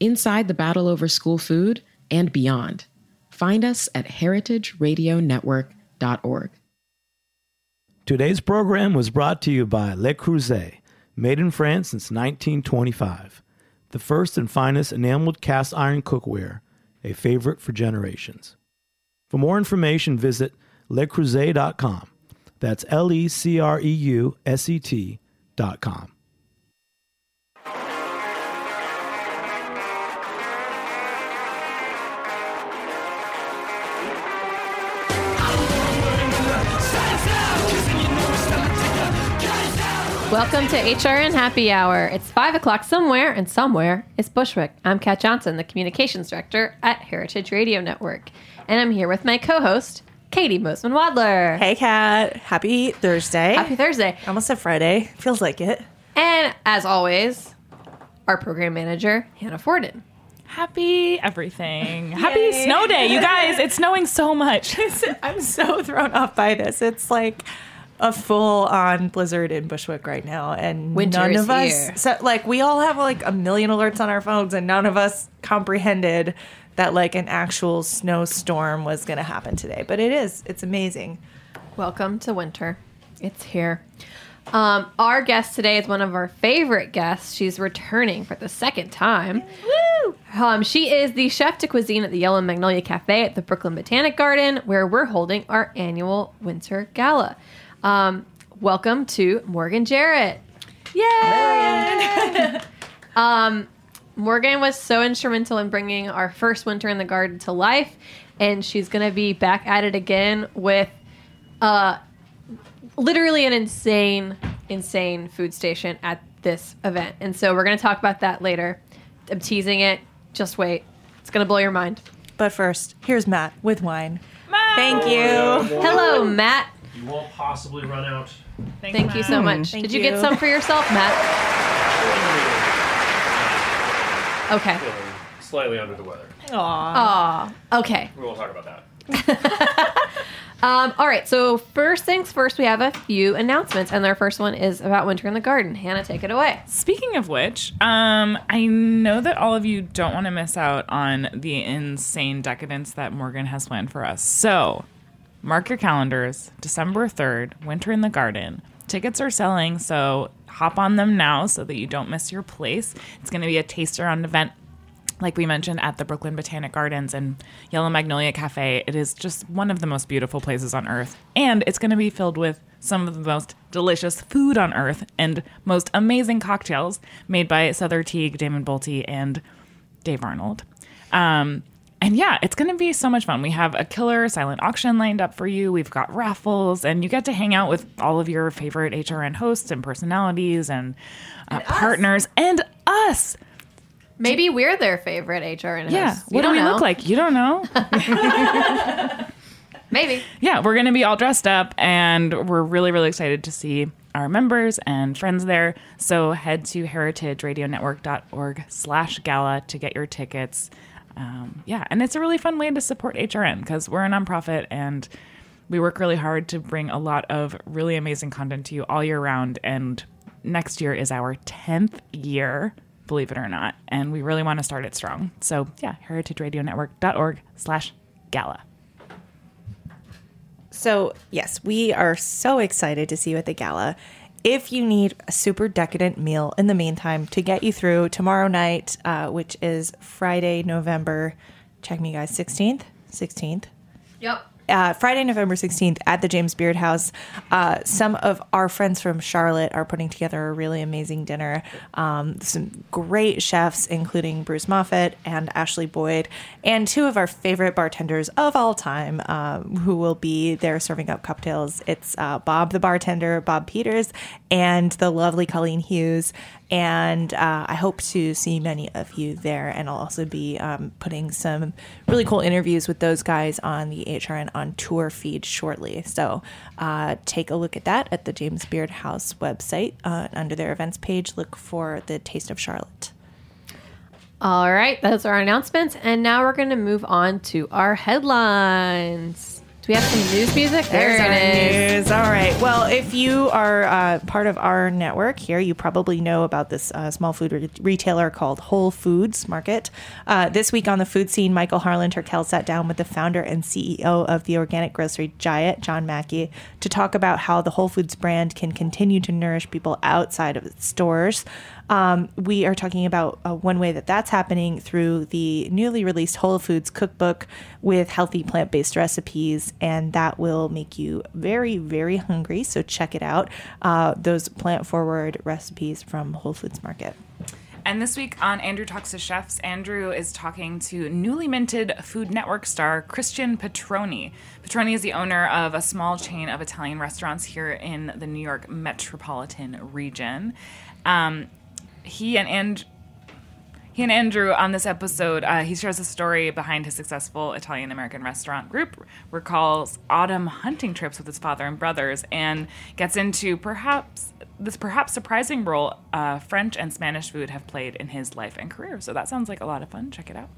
inside the battle over school food, and beyond. Find us at heritageradionetwork.org. Today's program was brought to you by Le Creuset, made in France since 1925. The first and finest enameled cast iron cookware, a favorite for generations. For more information, visit lecreuset.com. That's L E C R E U S E T.com. Welcome to HRN Happy Hour. It's 5 o'clock somewhere, and somewhere is Bushwick. I'm Kat Johnson, the Communications Director at Heritage Radio Network. And I'm here with my co host, Katie Mosman Wadler. Hey, Kat. Happy Thursday. Happy Thursday. Almost at Friday. Feels like it. And as always, our program manager, Hannah Forden. Happy everything. Happy snow day. You guys, it's snowing so much. I'm so thrown off by this. It's like a full on blizzard in Bushwick right now. And Winter none of us, here. so like, we all have like a million alerts on our phones, and none of us comprehended that like an actual snowstorm was going to happen today. But it is. It's amazing. Welcome to winter. It's here. Um, our guest today is one of our favorite guests. She's returning for the second time. Woo! Um, she is the chef de cuisine at the Yellow Magnolia Cafe at the Brooklyn Botanic Garden, where we're holding our annual winter gala. Um, welcome to Morgan Jarrett. Yay! um, Morgan was so instrumental in bringing our first winter in the garden to life, and she's going to be back at it again with uh, literally an insane, insane food station at this event. And so we're going to talk about that later. I'm teasing it. Just wait. It's going to blow your mind. But first, here's Matt with wine. Matt! Thank you. Hello, Matt. You won't possibly run out. Thank you so much. Thank Did you, get some for yourself, Matt? Okay. Feeling slightly under the weather. Aw. Okay. We won't talk about that. Um, all right. So first things first, we have a few announcements, and their first one is about winter in the garden. Hannah, take it away. Speaking of which, um, I know that all of you don't want to miss out on the insane decadence that Morgan has planned for us. So, mark your calendars. December 3rd, Winter in the Garden. Tickets are selling, so hop on them now so that you don't miss your place. It's going to be a taste around event like we mentioned at the Brooklyn Botanic Gardens and Yellow Magnolia Cafe, it is just one of the most beautiful places on earth. And it's going to be filled with some of the most delicious food on earth and most amazing cocktails made by Souther Teague, Damon Boelte, and Dave Arnold. Um, and yeah, it's going to be so much fun. We have a killer silent auction lined up for you. We've got raffles, and you get to hang out with all of your favorite HRN hosts and personalities and, uh, partners and us. Maybe we're their favorite HRN Yeah. hosts. Yeah. What do we know. look like? You don't know. Maybe. yeah, we're going to be all dressed up and we're really, really excited to see our members and friends there. So head to heritageradionetwork.org slash gala to get your tickets. Um, yeah, and it's a really fun way to support HRN because we're a nonprofit and We work really hard to bring a lot of really amazing content to you all year round. And next year is our 10th year, believe it or not. And we really want to start it strong. So, yeah, heritageradionetwork.org slash gala. So, yes, we are so excited to see you at the gala. If you need a super decadent meal in the meantime to get you through tomorrow night, uh, which is Friday, November, check me guys, 16th? 16th. Yep. Uh, Friday, November 16th at the James Beard House. Uh, some of our friends from Charlotte are putting together a really amazing dinner. Um, some great chefs, including Bruce Moffett and Ashley Boyd, and two of our favorite bartenders of all time um, who will be there serving up cocktails. It's uh, Bob the bartender, Bob Peters, and the lovely Colleen Hughes. And uh, I hope to see many of you there. And I'll also be um, putting some really cool interviews with those guys on the HRN on tour feed shortly. So uh, take a look at that at the James Beard House website. Uh, under their events page, look for the Taste of Charlotte. All right, those are our announcements, and now we're going to move on to our headlines. Do we have some news music? There There's it our is. news. All right. Well, if you are uh, part of our network here, you probably know about this uh, small food re- retailer called Whole Foods Market. Uh, this week on the Food Seen, Michael Harlan Turkell sat down with the founder and CEO of the organic grocery giant, John Mackey, to talk about how the Whole Foods brand can continue to nourish people outside of its stores. Um, we are talking about uh, one way that that's happening through the newly released Whole Foods cookbook with healthy plant based recipes, and that will make you very, very hungry. So check it out. Uh, those plant forward recipes from Whole Foods Market. And this week on Andrew Talks to Chefs, Andrew is talking to newly minted Food Network star Christian Petroni. Petroni is the owner of a small chain of Italian restaurants here in the New York metropolitan region. Um, he and and he and Andrew on this episode, uh, he shares a story behind his successful Italian American restaurant group, recalls autumn hunting trips with his father and brothers, and gets into perhaps this perhaps surprising role uh, French and Spanish food have played in his life and career. So that sounds like a lot of fun. Check it out.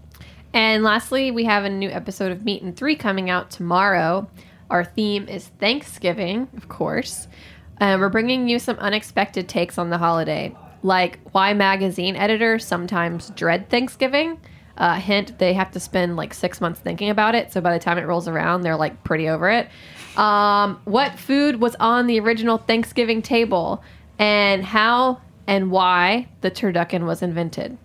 And lastly, we have a new episode of Meat and Three coming out tomorrow. Our theme is Thanksgiving, of course. And we're bringing you some unexpected takes on the holiday, like why magazine editors sometimes dread Thanksgiving. Uh, hint, they have to spend like six months thinking about it. So by the time it rolls around, they're like pretty over it. Um, what food was on the original Thanksgiving table and how and why the turducken was invented?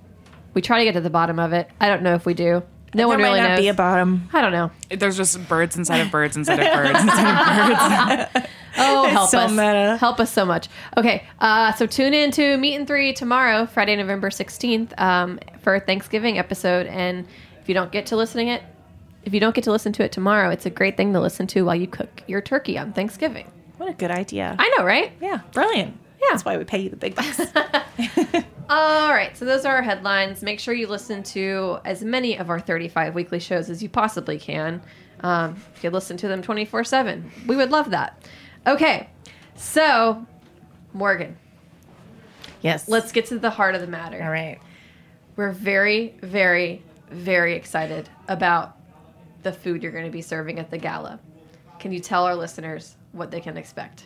We try to get to the bottom of it. I don't know if we do. No one there really might not knows. be a bottom. I don't know. There's just birds inside of birds inside of birds inside of birds. Oh, help so us. meta. Help us so much. Okay, uh, so tune in to Meat and Three tomorrow, Friday, November 16th, um, for a Thanksgiving episode. And if you don't get to listening it, if you don't get to listen to it tomorrow, it's a great thing to listen to while you cook your turkey on Thanksgiving. What a good idea. I know, right? yeah, brilliant. Yeah. That's why we pay you the big bucks. All right, so those are our headlines. Make sure you listen to as many of our 35 weekly shows as you possibly can. Um, if you listen to them 24 7, we would love that. Okay, so Morgan, yes. let's get to the heart of the matter. All right. We're very, very, very excited about the food you're going to be serving at the gala. Can you tell our listeners what they can expect?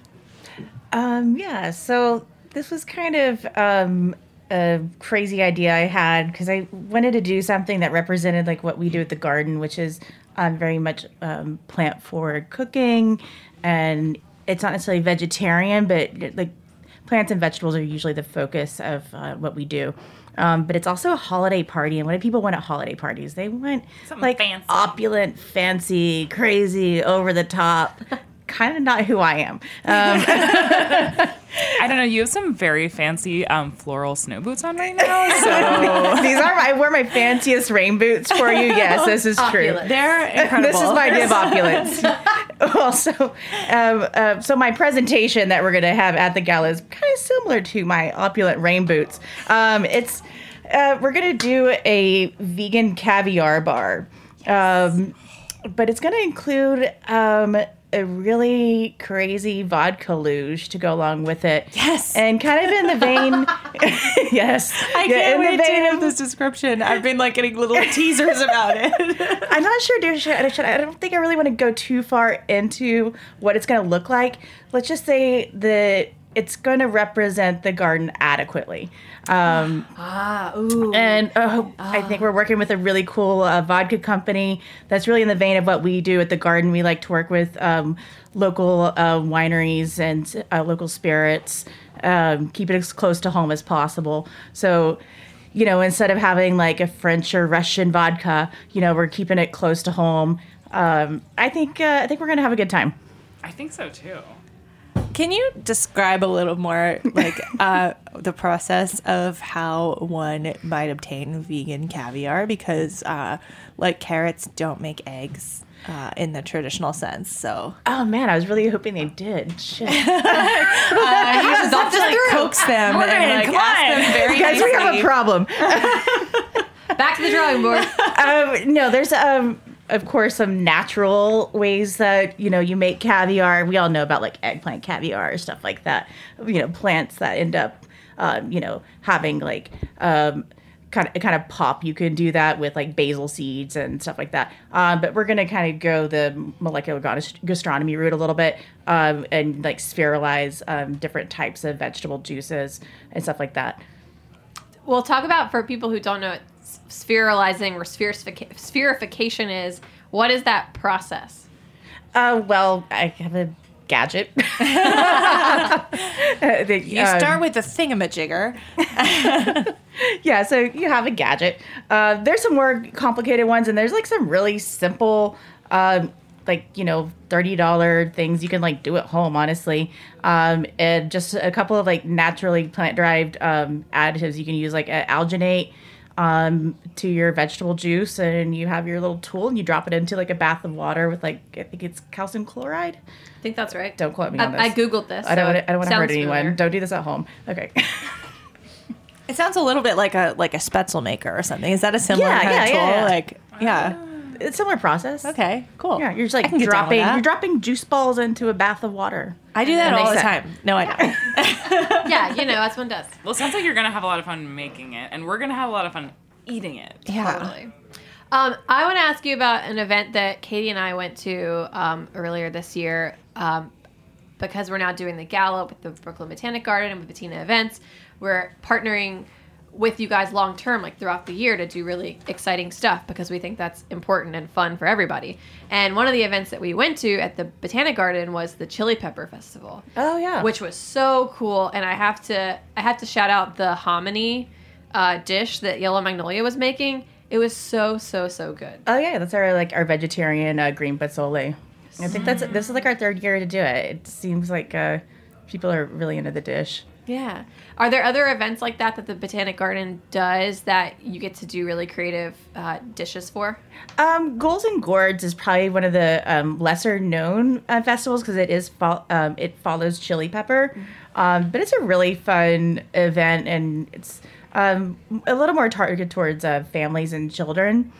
Um, yeah, so this was kind of um, a crazy idea I had because I wanted to do something that represented like what we do at the garden, which is um, very much um, plant forward cooking, and it's not necessarily vegetarian, but like plants and vegetables are usually the focus of uh, what we do. Um, but it's also a holiday party, and what do people want at holiday parties? They want Something like fancy. opulent, fancy, crazy, over the top. Kind of not who I am. Um, I don't know. You have some very fancy um, floral snow boots on right now. So These are my, I wear my fanciest rain boots for you. Yes, this is true. They're incredible. This is my idea of opulence. also, um, uh, so my presentation that we're going to have at the gala is kind of similar to my opulent rain boots. Um, it's uh, we're going to do a vegan caviar bar. Um, but it's going to include um, a really crazy vodka luge to go along with it. Yes. and kind of in the vein, yes, I Yeah, can't in the wait to of- this description. I've been like getting little teasers about it. I'm not sure, dear. Should- I don't think I really want to go too far into what it's going to look like. Let's just say that it's going to represent the garden adequately. Um, Ah, ooh. and uh, I think we're working with a really cool uh, vodka company that's really in the vein of what we do at the garden. We like to work with um, local uh, wineries and uh, local spirits, um, keep it as close to home as possible. So, you know, instead of having like a French or Russian vodka, you know, we're keeping it close to home. Um, I think uh, I think we're gonna have a good time. I think so too. Can you describe a little more, like, uh, the process of how one might obtain vegan caviar? Because, uh, like, carrots don't make eggs uh, in the traditional sense. So, Oh man, I was really hoping they did. Shit. uh, you just have to like coax them Morgan, and like ask on. them very Guys, we have a problem. Back to the drawing board. um, no, there's um, of course, some natural ways that you know you make caviar. We all know about like eggplant caviar or stuff like that. You know, plants that end up, um, you know, having like um, kind of kind of pop. You can do that with like basil seeds and stuff like that. Um, but we're gonna kind of go the molecular gastronomy route a little bit um, and like spheralize um, different types of vegetable juices and stuff like that. We'll talk about for people who don't know spheralizing or spherifica- spherification is. What is that process? Uh, well, I have a gadget. you You start with the thingamajigger. yeah, so you have a gadget. Uh, there's some more complicated ones, and there's like some really simple, um, like you know, thirty dollar things you can like do at home, honestly. Um, and just a couple of like naturally plant derived um, additives you can use, like uh, alginate. Um, to your vegetable juice, and you have your little tool, and you drop it into like a bath of water with like I think it's calcium chloride. I think that's right. Don't quote me on this. I, I googled this. I don't. so wanna- I don't want to sounds hurt anyone. familiar. Don't do this at home. Okay. It sounds a little bit like a like a spaetzle maker or something. Is that a similar Yeah, kind yeah, of tool? yeah, yeah. Like, yeah. It's a similar process. Okay, cool. Yeah, you're just like can get down with dropping. You're dropping juice balls into a bath of water. I do that all the set- time. No, I don't. yeah, you know, that's one does. Well, it sounds like you're gonna have a lot of fun making it, and we're gonna have a lot of fun eating it. yeah. Totally. Um, I want to ask you about an event that Katie and I went to um, earlier this year um, because we're now doing the gala with the Brooklyn Botanic Garden and with Bettina Events. We're partnering with you guys long term, like throughout the year, to do really exciting stuff because we think that's important and fun for everybody. And one of the events that we went to at the Botanic Garden was the Chili Pepper Festival Oh yeah. which was so cool. And I have to I have to shout out the hominy uh, dish that Yellow Magnolia was making. It was so so so good. Oh yeah, that's our like our vegetarian uh, green pozole. I think that's this is like our third year to do it. It seems like uh, people are really into the dish. Yeah. Are there other events like that that the Botanic Garden does that you get to do really creative uh, dishes for? Um, Ghouls and Gourds is probably one of the um, lesser known uh, festivals because it is fo- um, it follows Chili Pepper, um, but it's a really fun event and it's um, a little more targeted towards uh, families and children.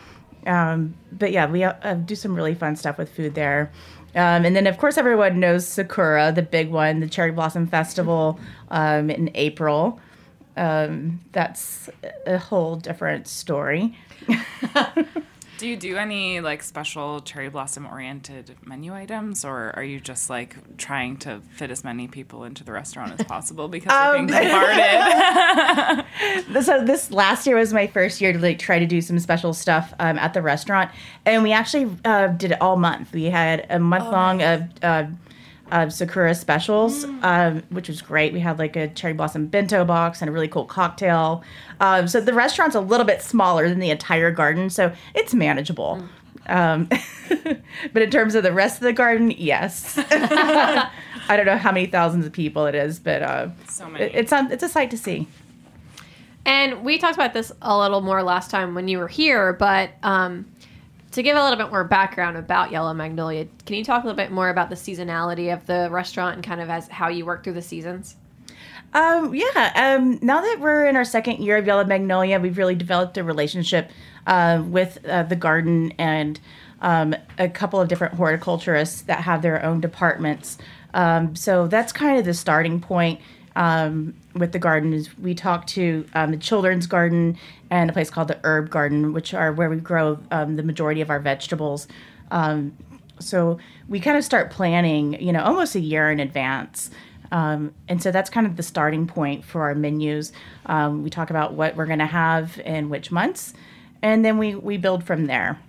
Um, but yeah, we uh, do some really fun stuff with food there. Um, and then, of course, everyone knows Sakura, the big one, the Cherry Blossom Festival um, in April. Um, that's a whole different story. Do you do any like special cherry blossom oriented menu items, or are you just like trying to fit as many people into the restaurant as possible because they're being bombarded? so this last year was my first year to like try to do some special stuff um, at the restaurant, and we actually uh, did it all month. We had a month long of. Uh, of Sakura specials, um, which was great. We had like a cherry blossom bento box and a really cool cocktail. Um, so the restaurant's a little bit smaller than the entire garden, so it's manageable. Um, but in terms of the rest of the garden, yes. I don't know how many thousands of people it is, but uh, So many. it- it's on, it's a sight to see. And we talked about this a little more last time when you were here, but um, to give a little bit more background about Yellow Magnolia, can you talk a little bit more about the seasonality of the restaurant and kind of as how you work through the seasons? Um, yeah. Um, now that we're in our second year of Yellow Magnolia, we've really developed a relationship uh, with uh, the garden, and um, a couple of different horticulturists that have their own departments. Um, so that's kind of the starting point um, with the garden. Is we talk to um, the children's garden and a place called the herb garden, which are where we grow um, the majority of our vegetables. Um, so we kind of start planning, you know, almost a year in advance. Um, and so that's kind of the starting point for our menus. Um, we talk about what we're going to have in which months, and then we, we build from there.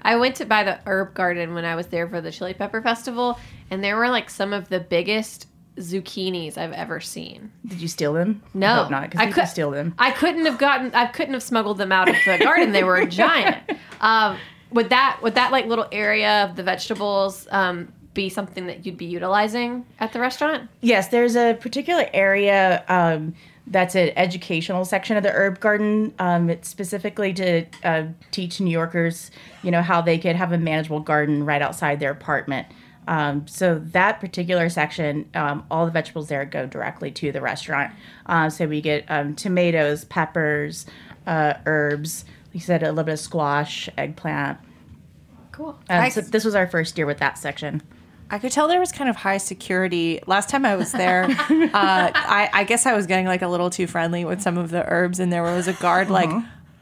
I went to buy the herb garden when I was there for the Chili Pepper Festival, and there were like some of the biggest zucchinis I've ever seen. Did you steal them? No, I hope not, because I could steal them. I couldn't have gotten. I couldn't have smuggled them out of the garden. They were a giant. Um, would that would that like little area of the vegetables um, be something that you'd be utilizing at the restaurant? Yes, there's a particular area um, that's an educational section of the herb garden. Um, it's specifically to uh, teach New Yorkers, you know, how they could have a manageable garden right outside their apartment. Um, so that particular section, um, all the vegetables there go directly to the restaurant. Uh, so we get um, tomatoes, peppers, uh, herbs. Like you said, a little bit of squash, eggplant. Cool. Um, so this was our first year with that section. I could tell there was kind of high security. Last time I was there, uh, I, I guess I was getting like a little too friendly with some of the herbs, and there was a guard like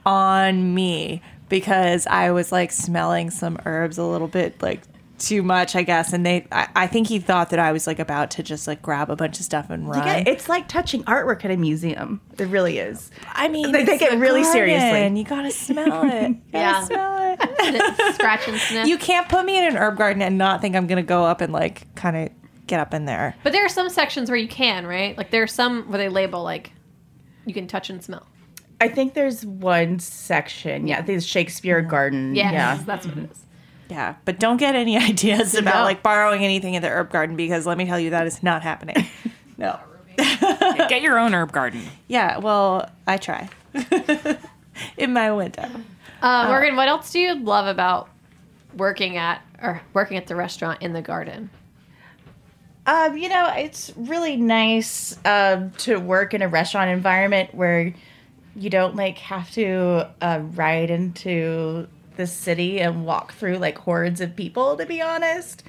on me because I was like smelling some herbs a little bit like too much, I guess. And they, I, I think he thought that I was like about to just like grab a bunch of stuff and run. Yeah, it's like touching artwork at a museum. It really is. I mean, They take it really garden. seriously. You gotta smell it. You Yeah. gotta smell it. Scratch and sniff. you can't put me in an herb garden and not think I'm gonna go up and like kind of get up in there. but there are some sections where you can, right? Like there are some where they label like you can touch and smell. I think there's one section. Yeah, I think it's Shakespeare Garden. Yes, Yeah. that's what it is. Yeah, but don't get any ideas about No. like borrowing anything in the herb garden because let me tell you that is not happening. no. Get your own herb garden. Yeah, well, I try in my window. Uh, Morgan, what else do you love about working at or working at the restaurant in the garden? Um, you know, it's really nice um, to work in a restaurant environment where you don't like have to uh, ride into the city and walk through like hordes of people. To be honest,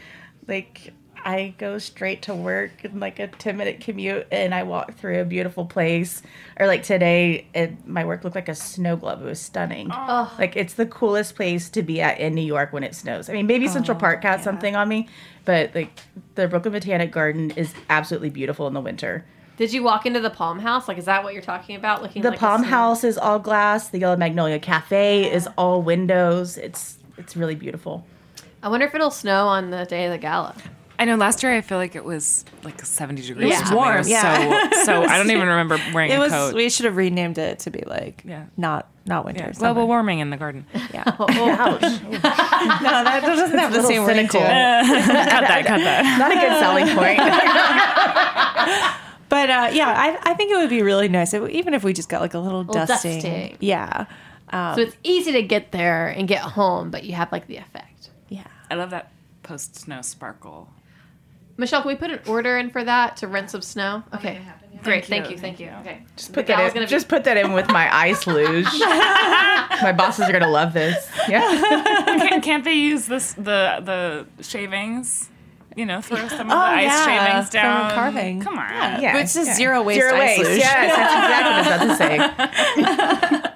like I go straight to work in like a ten minute commute, and I walk through a beautiful place. Or like today, it, my work looked like a snow globe. It was stunning. Oh. Like it's the coolest place to be at in New York when it snows. I mean, maybe oh, Central Park has something on me, but like the Brooklyn Botanic Garden is absolutely beautiful in the winter. Did you walk into the Palm House? Like, is that what you're talking about? Looking The like Palm House is all glass. The Yellow Magnolia Cafe is all windows. It's it's really beautiful. I wonder if it'll snow on the day of the gala. I know last year I feel like it was like 70 degrees. Yeah. or something. warm, It was yeah. So, so I don't even remember wearing It a was. coat. We should have renamed it to be like Yeah. not not winter. yeah. summer. Global warming in the garden. Yeah. Oh. Ouch. no, that doesn't have the little same ring to it. cut that, cut that. Not a good selling point. But uh, yeah, I, I think it would be really nice, if, even if we just got like a little, Little dusting. dusting. Yeah. Um, So it's easy to get there and get home, but you have like the effect. yeah. I love that post snow sparkle. Michelle, can we put an order in for that to rent some snow? Okay. Great. Thank you, you. Thank you. Okay. Just put that in. Just put that in with my ice luge. my bosses are gonna love this. Yeah. Can't, can't they use this the the shavings? You know, throw some of the Oh, ice yeah, shavings from down. carving. Come on. Yeah. But it's just yeah. zero waste Zero ice waste. luge. Yes, that's exactly what I was about to say.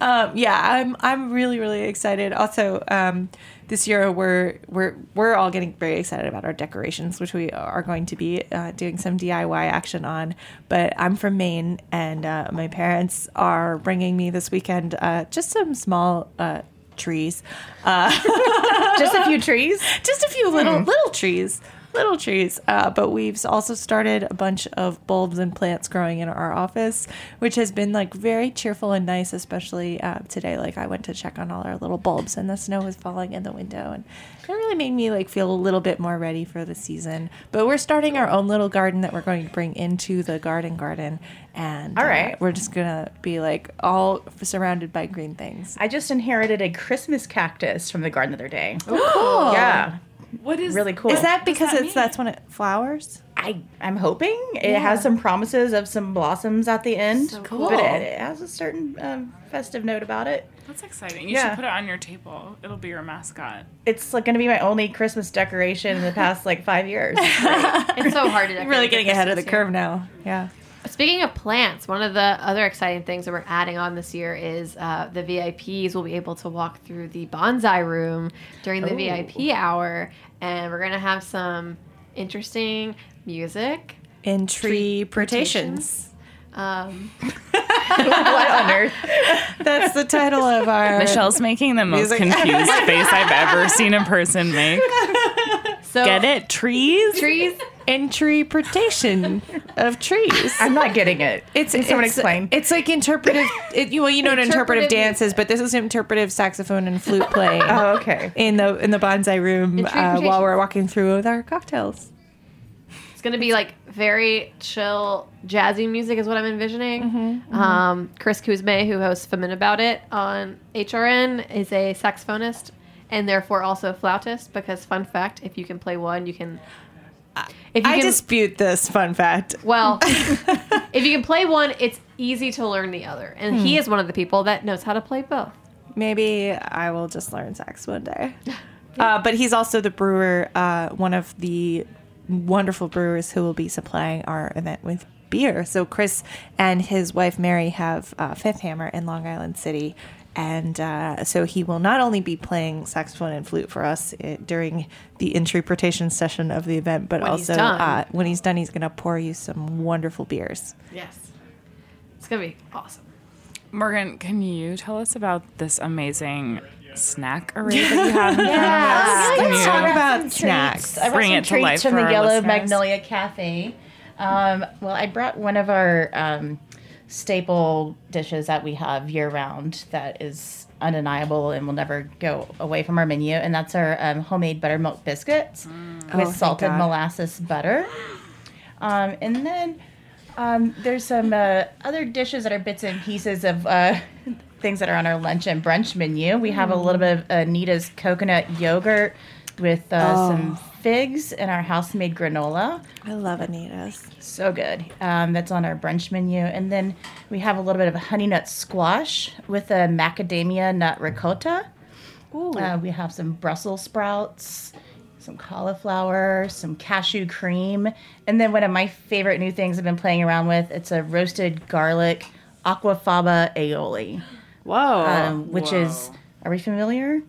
Um, yeah, I'm I'm really really excited. Also, um, this year we're we're we're all getting very excited about our decorations, which we are going to be uh, doing some DIY action on. But I'm from Maine, and uh, my parents are bringing me this weekend uh, just some small. Uh, trees Just a few trees. just a few little little trees little trees uh, but we've also started a bunch of bulbs and plants growing in our office which has been like very cheerful and nice especially uh, today. Like i went to check on all our little bulbs and the snow was falling in the window and it really made me like feel a little bit more ready for the season. But we're starting our own little garden that we're going to bring into the garden garden and all right, uh, we're just gonna be like all surrounded by green things. I just inherited a Christmas cactus from the garden the other day. cool. Yeah, What is really cool. is that because that it's mean? that's when it flowers I I I'm hoping it has some promises of some blossoms at the end. So cool. But it, it has a certain um, festive note about it. That's exciting. You Yeah. should put it on your table. It'll be your mascot. It's like going to be my only Christmas decoration in the past like five years. It's so hard to decorate really getting ahead of the curve now. Yeah. Speaking of plants, one of the other exciting things that we're adding on this year is uh, the VIPs will be able to walk through the bonsai room during the VIP hour, and we're gonna have some interesting music. Interpretations. Um, what on earth? That's the title of our. Michelle's making the most Music. confused face I've ever seen a person make. so Get it? Trees? Trees. Interpretation of trees. I'm not getting it. It's Can someone it's, explain? It's like interpretive. It, you, well, you know what interpretive Interpretive dance is, but this is interpretive saxophone and flute playing oh, okay. in the in the bonsai room uh, while we're walking through with our cocktails. It's gonna be like very chill, jazzy music is what I'm envisioning. Mm-hmm, Um, Chris Cuzme, who hosts Fuhmentaboudit on HRN, is a saxophonist and therefore also a flautist. Because fun fact, if you can play one, you can. If you I can, dispute this fun fact. well, if you can play one, it's easy to learn the other, and Hmm. he is one of the people that knows how to play both. Maybe I will just learn sax one day. Uh, but he's also the brewer, uh, one of the wonderful brewers who will be supplying our event with beer. So Chris and his wife Mary have uh, Fifth Hammer in Long Island City. And uh, so he will not only be playing saxophone and flute for us uh, during the interpretation session of the event, but When also done. uh, when he's done, he's going to pour you some wonderful beers. Yes, it's gonna be awesome. Morgan, can you tell us about this amazing snack array that you have in front Yeah. Let's you- talk about Some snacks. treats. I brought Bring some it to treats life from the Yellow listeners. Magnolia Cafe. Um, well, I brought one of our um, staple dishes that we have year round that is undeniable and will never go away from our menu, and that's our um, homemade buttermilk biscuits Oh, with thank salted molasses butter. Um, and then um, there's some uh, other dishes that are bits and pieces of uh, things that are on our lunch and brunch menu. We have a little bit of Anita's coconut yogurt with uh, some figs and our house made granola. I love Anita's. So good. Um, that's on our brunch menu. And then we have a little bit of a honey nut squash with a macadamia nut ricotta. Uh, we have some Brussels sprouts, some cauliflower, some cashew cream, and then one of my favorite new things I've been playing around with. It's a roasted garlic aquafaba aioli, Whoa. um, which is. Are we familiar?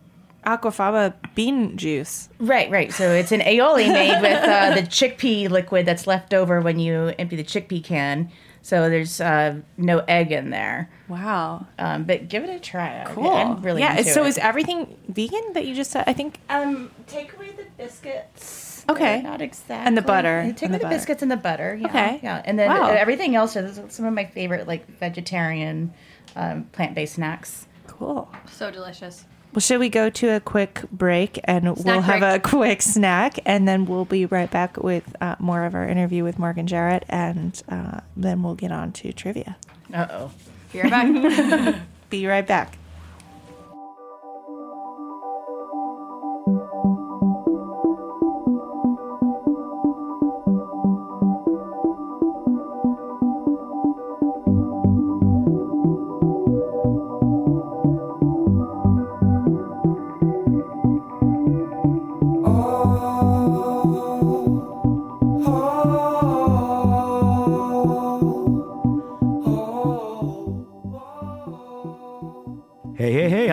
Aquafaba bean juice. Right, right. So it's an aioli made with uh, the chickpea liquid that's left over when you empty the chickpea can. So there's uh, no egg in there. Wow. Um, but give it a try. Cool. I'm really yeah. into so it. is everything vegan that you just said? I think. Um, take away the biscuits. Okay. Not exactly. And the butter. Take And away the the, butter. biscuits and the butter. Yeah, Okay. Yeah. And then Wow. everything else is some of my favorite like vegetarian, um, plant-based snacks. Cool. So delicious. Well, should we go to a quick break and we'll have a quick snack, and then we'll be right back with uh, more of our interview with Morgan Jarrett, and uh, then we'll get on to trivia. Uh oh. Be right back. Be right back.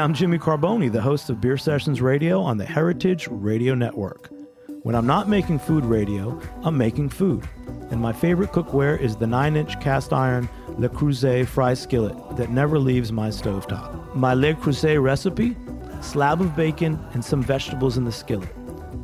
I'm Jimmy Carbone, the host of Beer Sessions Radio on the Heritage Radio Network. When I'm not making food radio, I'm making food. And my favorite cookware is the 9 inch cast iron Le Creuset fry skillet that never leaves my stovetop. My Le Creuset recipe slab of bacon and some vegetables in the skillet.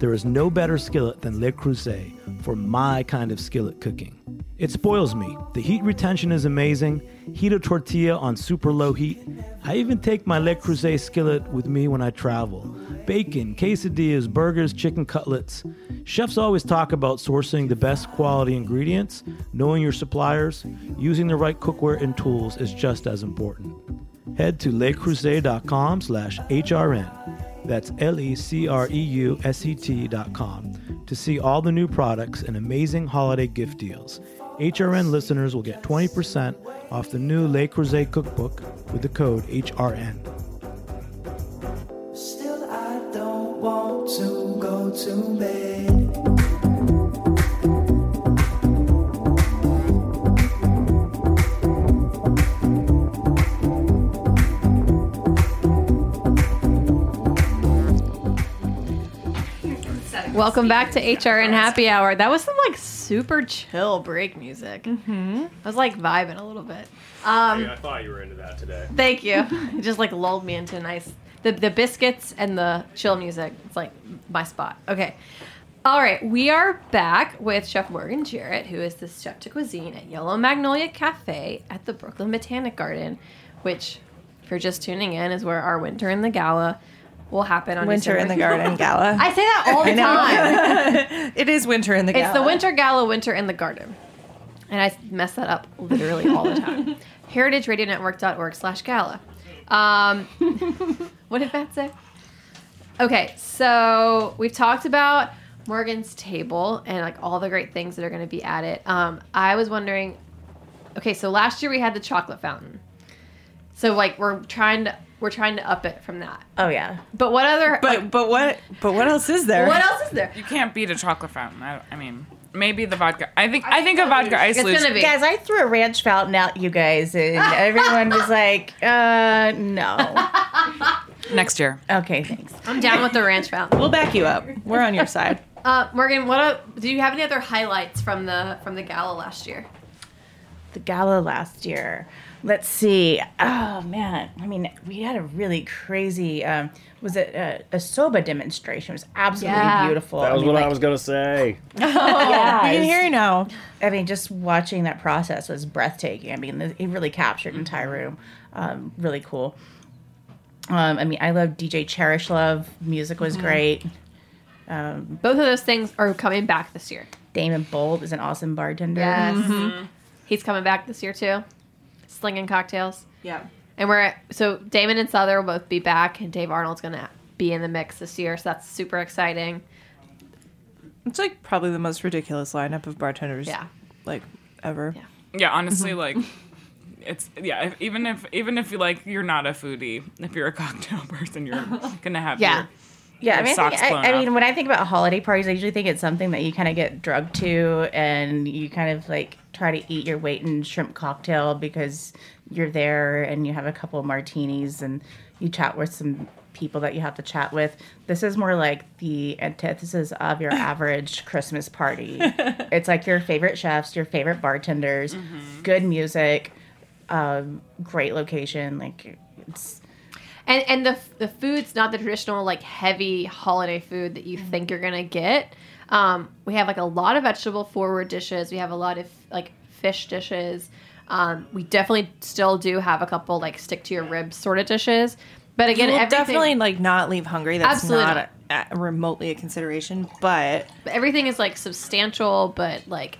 There is no better skillet than Le Creuset for my kind of skillet cooking. It spoils me. The heat retention is amazing. Heat a tortilla on super low heat. I even take my Le Creuset skillet with me when I travel. Bacon, quesadillas, burgers, chicken cutlets. Chefs always talk about sourcing the best quality ingredients. Knowing your suppliers, using the right cookware and tools is just as important. Head to lecreuset.com slash HRN. That's L E C R E U S E T dot com to see all the new products and amazing holiday gift deals. HRN listeners will get 20% off the new Le Creuset cookbook with the code HRN. Still, I don't want to go to bed. Welcome back to HRN Happy Hour. That was some like super chill break music. Mm-hmm. I was like vibing a little bit. Um, Hey, I thought you were into that today. Thank you. It just like lulled me into a nice the the biscuits and the chill music. It's like my spot. Okay. All right, we are back with Chef Morgan Jarrett, who is the chef de cuisine at Yellow Magnolia Cafe at the Brooklyn Botanic Garden, which, if you're just tuning in, is where our winter in the gala will happen on Winter in the Garden Gala. I say that all the time. it is winter in the gala. It's the winter gala, winter in the garden. And I mess that up literally all the time. HeritageRadioNetwork.org slash gala. Um, what did Matt say? Okay, so we've talked about Morgan's table and like all the great things that are going to be at it. Um, I was wondering, okay, so last year we had the chocolate fountain. So like we're trying to we're trying to up it from that. Oh yeah. But what other But but what but what else is there? what else is there? You can't beat a chocolate fountain. I, I mean, maybe the vodka. I think I think a vodka ice It's luge. gonna be Guys, I threw a ranch fountain out you guys and everyone was like, uh no. next year. Okay, thanks. I'm down with the ranch fountain. We'll back you up. We're on your side. Uh, Morgan, what a, do you have any other highlights from the from the gala last year? the gala last year. Let's see. Oh man, I mean, we had a really crazy. Um, was it a, a soba demonstration? It was absolutely Yeah. beautiful. That was I mean, what I was gonna say. oh, Yeah, We can hear you now. I mean, just watching that process was breathtaking. I mean, it really captured an entire room. Um, really cool. Um, I mean, I love DJ Cherish Love. Music was great. Both of those things are coming back this year. Damon Bolt is an awesome bartender. Yes, he's coming back this year too, slinging cocktails. Yeah. And we're so Damon and Souther will both be back, and Dave Arnold's gonna be in the mix this year, so that's super exciting. It's like probably the most ridiculous lineup of bartenders. Yeah. Like ever. Yeah. Yeah, honestly, mm-hmm. like it's yeah. If, even if even if you like you're not a foodie, if you're a cocktail person, you're gonna have Yeah. your Yeah, I mean, I, think, I, I mean, when I think about holiday parties, I usually think it's something that you kind of get drugged to, and you kind of like try to eat your weight in shrimp cocktail because you're there and you have a couple of martinis and you chat with some people that you have to chat with. This is more like the antithesis of your average Christmas party. It's like your favorite chefs, your favorite bartenders, Mm-hmm. good music, um, great location. Like it's And and the the food's not the traditional like heavy holiday food that you think you're gonna get. Um, we have like a lot of vegetable forward dishes. We have a lot of like fish dishes. Um, we definitely still do have a couple like stick to your ribs sort of dishes. But again, You definitely like not leave hungry. That's Absolutely not a, a- remotely a consideration. But everything is like substantial, but like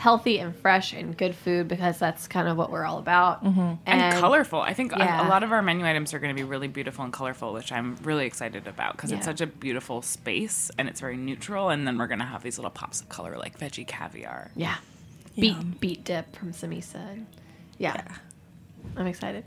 healthy and fresh and good food because that's kind of what we're all about. Mm-hmm. and, colorful. I think a- Yeah. a, lot of our menu items are going to be really beautiful and colorful, which I'm really excited about because Yeah. it's such a beautiful space and it's very neutral. And then we're going to have these little pops of color like veggie caviar. Yeah. Beet beet dip from Samisa. Yeah. I'm excited.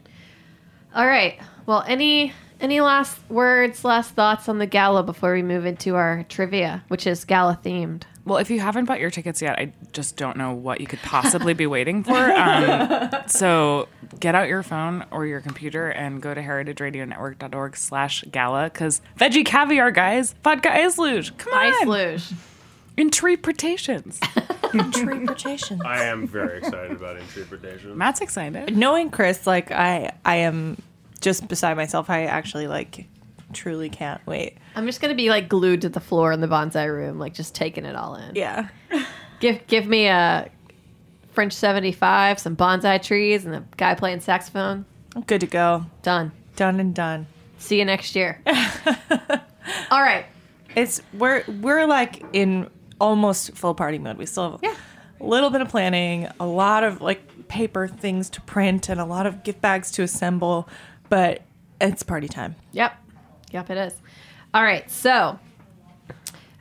All right. Well, any any last words, last thoughts on the gala before we move into our trivia, which is gala themed? Well, if you haven't bought your tickets yet, I just don't know what you could possibly be waiting for. Um, so get out your phone or your computer and go to heritageradionetwork.org slash gala because veggie caviar, guys, vodka ice luge. Come on. Ice luge. Interpretations. interpretation. I am very excited about interpretation. Matt's excited. Knowing Chris, like I, I am just beside myself. I actually like truly can't wait. I'm just gonna be like glued to the floor in the bonsai room, like just taking it all in. Yeah. Give give me a French 75, some bonsai trees, and a guy playing saxophone. Good to go. Done. Done and done. See you next year. all right. It's we're we're like in almost full party mode. We still have a little bit of planning, a lot of like paper things to print, and a lot of gift bags to assemble, but it's party time. Yep. Yep, it is. All right. So,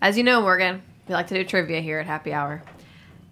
as you know, Morgan, We like to do trivia here at Happy Hour.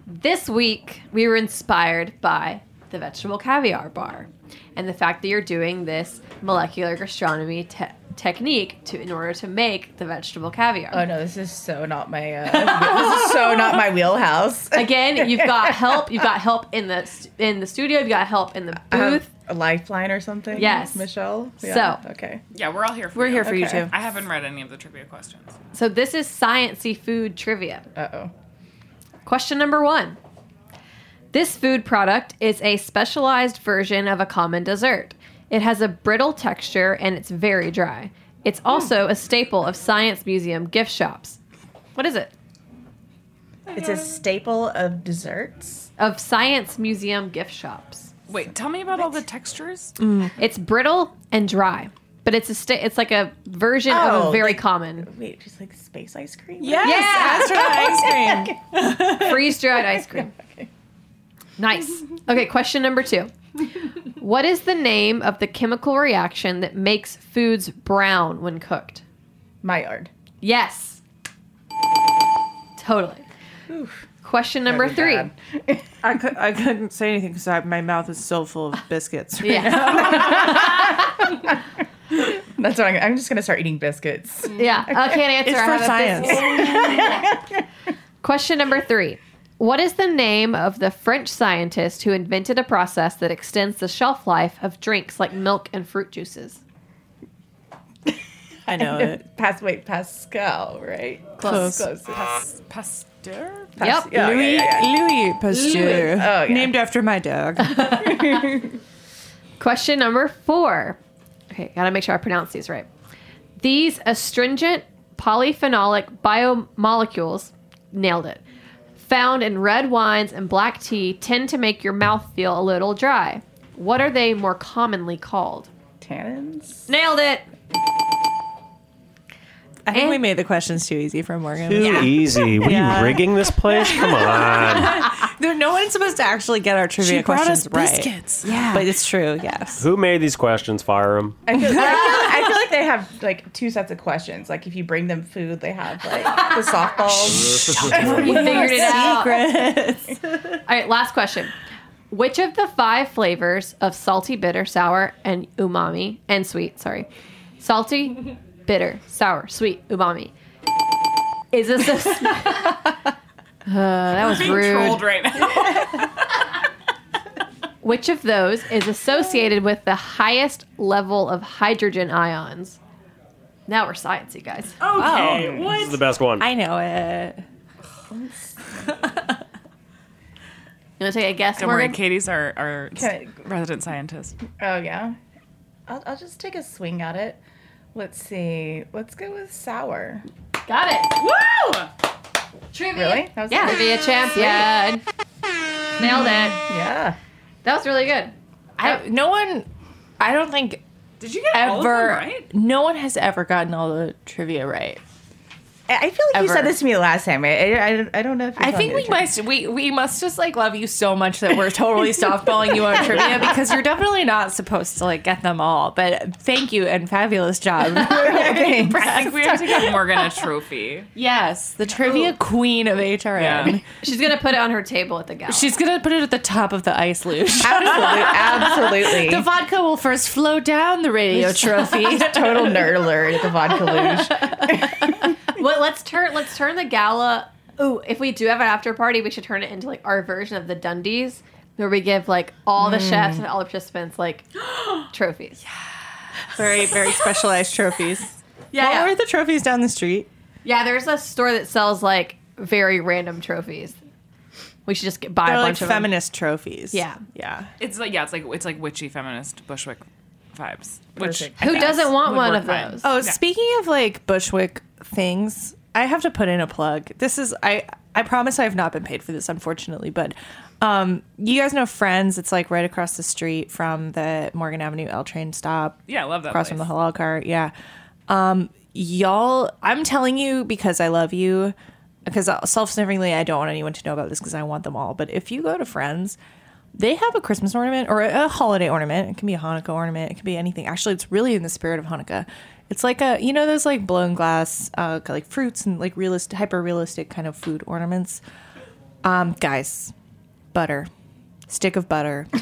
This week, we were inspired by the vegetable caviar bar and the fact that you're doing this molecular gastronomy te- technique to in order to make the vegetable caviar. Oh no, this is so not my. Uh, this is so not my wheelhouse. Again, you've got help. You've got help in the st- in the studio. You've got help in the booth. a lifeline or something. Yes. Michelle. So- okay. Yeah, we're all here for We're you. here for you too. I haven't read any of the trivia questions. So this is sciency food trivia. Uh oh. Question number one. This food product is a specialized version of a common dessert. It has a brittle texture and it's very dry. It's hmm. also a staple of science museum gift shops. What is it? It's a staple of desserts. Of science museum gift shops. Wait, tell me about all the textures. Mm. It's brittle and dry, but it's a sta- it's like a version of a Oh, very like- common Wait, just like space ice cream. Yes, Yeah. astronaut ice cream. freeze dried ice cream. Nice. Okay, question number two. What is the name of the chemical reaction that makes foods brown when cooked? Maillard. Yes. Totally. Question number Very three. bad. I, could, I couldn't say anything because my mouth is so full of biscuits. Yeah. That's what I'm, I'm just gonna start eating biscuits. Yeah. I can't answer. It's I for have a science. Question number three. What is the name of the French scientist who invented a process that extends the shelf life of drinks like milk and fruit juices? I know it. Pas- wait, Pascal, right? Close. Close. Pas- Pasteur? Yep. Yeah, yeah, Louis, yeah, yeah. Louis Pasteur. Oh, yeah. Named after my dog. Question number four. Okay, gotta make sure I pronounce these right. These astringent polyphenolic biomolecules, nailed it, found in red wines and black tea tend to make your mouth feel a little dry. What are they more commonly called? Tannins. Nailed it! I think And- we made the questions too easy for Morgan. Too easy. What Yeah. are you rigging this place? Come on. There, no one's supposed to actually get our trivia She brought questions us right. biscuits. Yeah, but it's true. Yes. Who made these questions? Fire them. I feel, I, feel, I feel like they have like two sets of questions. Like if you bring them food, they have like the softballs. You figured it out. Secrets. All right, last question. Which of the five flavors of salty, bitter, sour, and umami, and sweet, sorry, salty, bitter, sour, sweet, umami, is this a. Uh, that was Being rude. trolled right now. Which of those is associated with the highest level of hydrogen ions? Now we're sciencey, guys. Okay, This is the best one. I know it. You want to take a guess, Don't worry, Morgan? Katie's our, our Okay. resident scientist. oh yeah. I'll, I'll just take a swing at it. Let's see. Let's go with sour. Got it. Woo! Trivia. Really? That was Yeah. good. Trivia champion. Nailed it. Yeah. That was really good. I, no one. I don't think Did you get all of them ever. right? No one has ever gotten all the trivia right. I I feel like you said this to me last time. I, I, I don't- know if you're I think we must we we must just like love you so much that we're totally softballing you on trivia because you're definitely not supposed to like get them all. But thank you and fabulous job. I think we have to get Morgan a trophy. yes, the trivia queen of HRN. Yeah. She's gonna put it on her table at the gala. She's gonna put it at the top of the ice luge. Absolutely. Absolutely. the vodka will first flow down the radio trophy. Total nerd alert at the vodka luge. Well, let's turn let's turn the gala. Ooh, if we do have an after party, we should turn it into like our version of the Dundies, where we give like all the mm. chefs and all the participants like trophies. very very specialized trophies. Yeah, what yeah. were the trophies down the street? Yeah, there's a store that sells like very random trophies. We should just get, buy They're a like bunch of them. feminist trophies. Yeah. yeah. It's like yeah, it's like it's like witchy feminist Bushwick vibes. Which Perfect. Who doesn't want one work of fine. those? Oh, Yeah. speaking of like Bushwick things, I have to put in a plug. This is I I promise I have not been paid for this, unfortunately, but um, you guys know Friends. It's like right across the street from the Morgan Avenue L train stop. Yeah, I love that. across from the halal cart. Yeah. Um, y'all, I'm telling you because I love you. Because self-servingly, I don't want anyone to know about this because I want them all. But if you go to Friends, they have a Christmas ornament or a holiday ornament. It can be a Hanukkah ornament. It can be anything. Actually, it's really in the spirit of Hanukkah. It's like a you know those like blown glass uh like fruits and like realist hyper realistic kind of food ornaments. Um guys, butter. Stick of butter.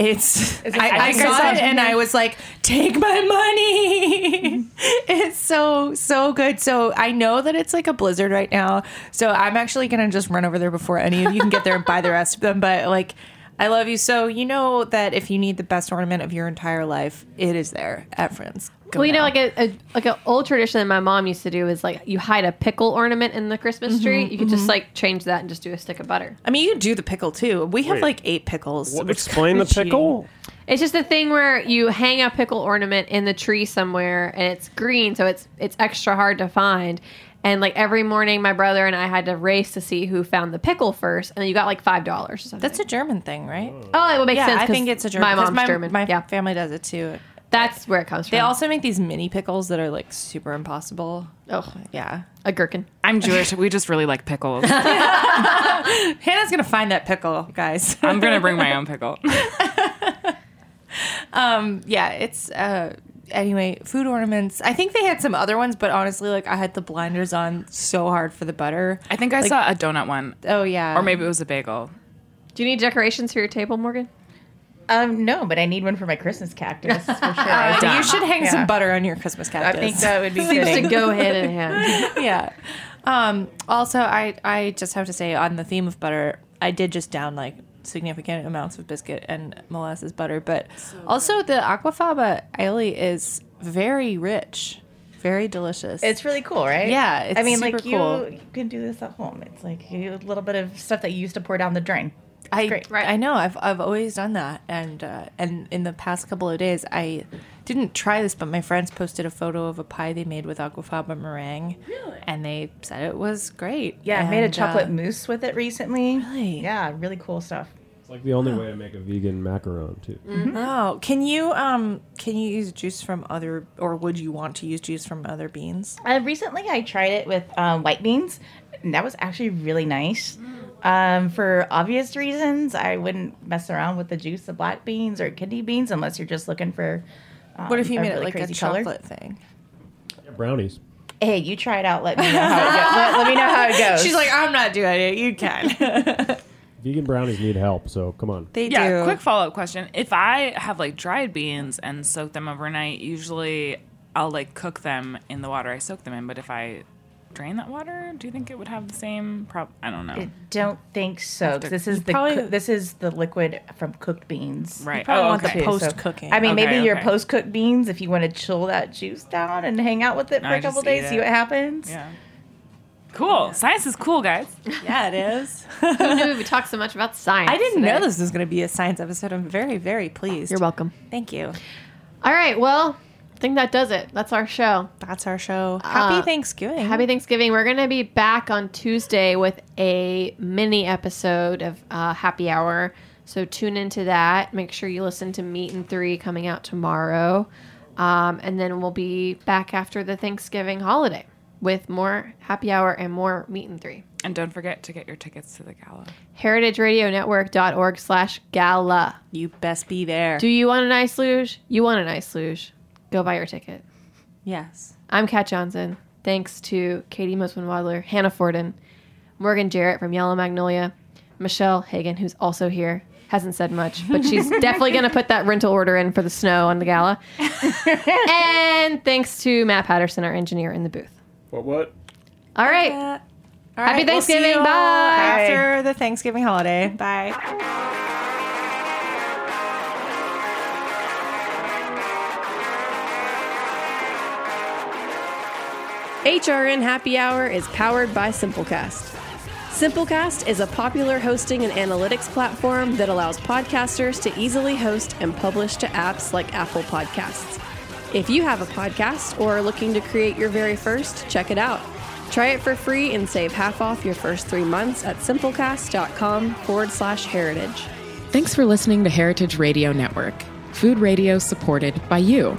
It's I, I saw it and I was like, take my money. it's so so good. So I know that it's like a blizzard right now. So I'm actually gonna just run over there before any of you can get there and buy the rest of them. But like I love you. So you know that if you need the best ornament of your entire life, it is there at Friends. Go well, you know, now. like a, a like an old tradition that my mom used to do is like you hide a pickle ornament in the Christmas mm-hmm, tree. You could just mm-hmm. like change that and just do a stick of butter. I mean, you do the pickle too. We have Wait. like eight pickles. What, which- explain the pickle. It's just a thing where you hang a pickle ornament in the tree somewhere, and it's green, so it's it's extra hard to find. And like every morning, my brother and I had to race to see who found the pickle first, and then you got like five dollars. That's a German thing, right? oh, it would make yeah, sense. I 'cause think it's a German. My 'cause mom's my, German. My yeah, family does it too. That's where it comes from. They also make these mini pickles that are like super impossible. oh, Yeah. a gherkin. I'm Jewish. We just really like pickles. Hannah's gonna find that pickle, guys. I'm gonna bring my own pickle. um, yeah, it's uh anyway, food ornaments. I think they had some other ones, but honestly, like I had the blinders on so hard for the butter. I think I saw a donut one, Oh yeah. or maybe it was a bagel. Do you need decorations for your table, Morgan? Um, no, but I need one for my Christmas cactus for sure. Uh, you should hang Yeah. some butter on your Christmas cactus. I think that would be good. Seems to go hand in hand. yeah. Um, also, I I just have to say on the theme of butter, I did just down like significant amounts of biscuit and molasses butter, but also the aquafaba aioli is very rich, very delicious. It's really cool, right? Yeah, it's I mean, super like cool. you, you can do this at home. It's like a little bit of stuff that you used to pour down the drain. I great. Right. I know I've I've always done that, and uh, and in the past couple of days I didn't try this, but my friends posted a photo of a pie they made with aquafaba meringue, really? and they said it was great. Yeah, I made a chocolate uh, mousse with it recently. Really? Yeah, really cool stuff. It's like the only way to make a vegan macaron too. Oh, can you um can you use juice from other or would you want to use juice from other beans? Uh, recently, I tried it with um, white beans, and that was actually really nice. Um, for obvious reasons, I wouldn't mess around with the juice of black beans or kidney beans unless you're just looking for. Um, What if you a made it really like a crazy color. chocolate thing? Yeah, brownies. Hey, you try it out. Let me know how it goes. Let, let me know how it goes. She's like, I'm not doing it. You can. Vegan brownies need help, so come on. they Yeah, do. quick follow up question. If I have like dried beans and soak them overnight, usually I'll like cook them in the water I soak them in. But if I drain that water, do you think it would have the same prob? I don't know. I don't think so. 'cause After- This is the probably- coo- this is the liquid from cooked beans. right. probably oh, want the okay. too, post cooking. I mean, Okay, maybe your post cooked beans if you want to chill that juice down and hang out with it for I a couple days, see what happens. Yeah. Cool. Science is cool, guys. yeah, it is. Who knew we talked so much about science? I didn't today? know this was going to be a science episode. I'm very, very pleased. You're welcome. Thank you. All right. Well, I think that does it. That's our show. That's our show. Happy Uh, Thanksgiving. Happy Thanksgiving. We're going to be back on Tuesday with a mini episode of uh, Happy Hour. So tune into that. Make sure you listen to Meat and Three coming out tomorrow. Um, and then we'll be back after the Thanksgiving holiday with more Happy Hour and more Meat and Three. And don't forget to get your tickets to the gala. heritageradionetwork.org slash gala. You best be there. Do you want a nice luge? You want a nice luge. Go buy your ticket. yes. I'm Kat Johnson. Thanks to Katie Mosman Wadler, Hannah Forden, Morgan Jarrett from Yellow Magnolia, Michelle Hagan, who's also here. Hasn't said much, but she's definitely going to put that rental order in for the snow on the gala. and thanks to Matt Patterson, our engineer in the booth. What? What? All right. All Happy right, we'll see Thanksgiving. you Bye. After the Thanksgiving holiday. Bye. HRN Happy Hour is powered by Simplecast. Simplecast is a popular hosting and analytics platform that allows podcasters to easily host and publish to apps like Apple Podcasts. If you have a podcast or are looking to create your very first, check it out. Try it for free and save half off your first three months at simplecast.com forward slash heritage. Thanks for listening to Heritage Radio Network, food radio supported by you.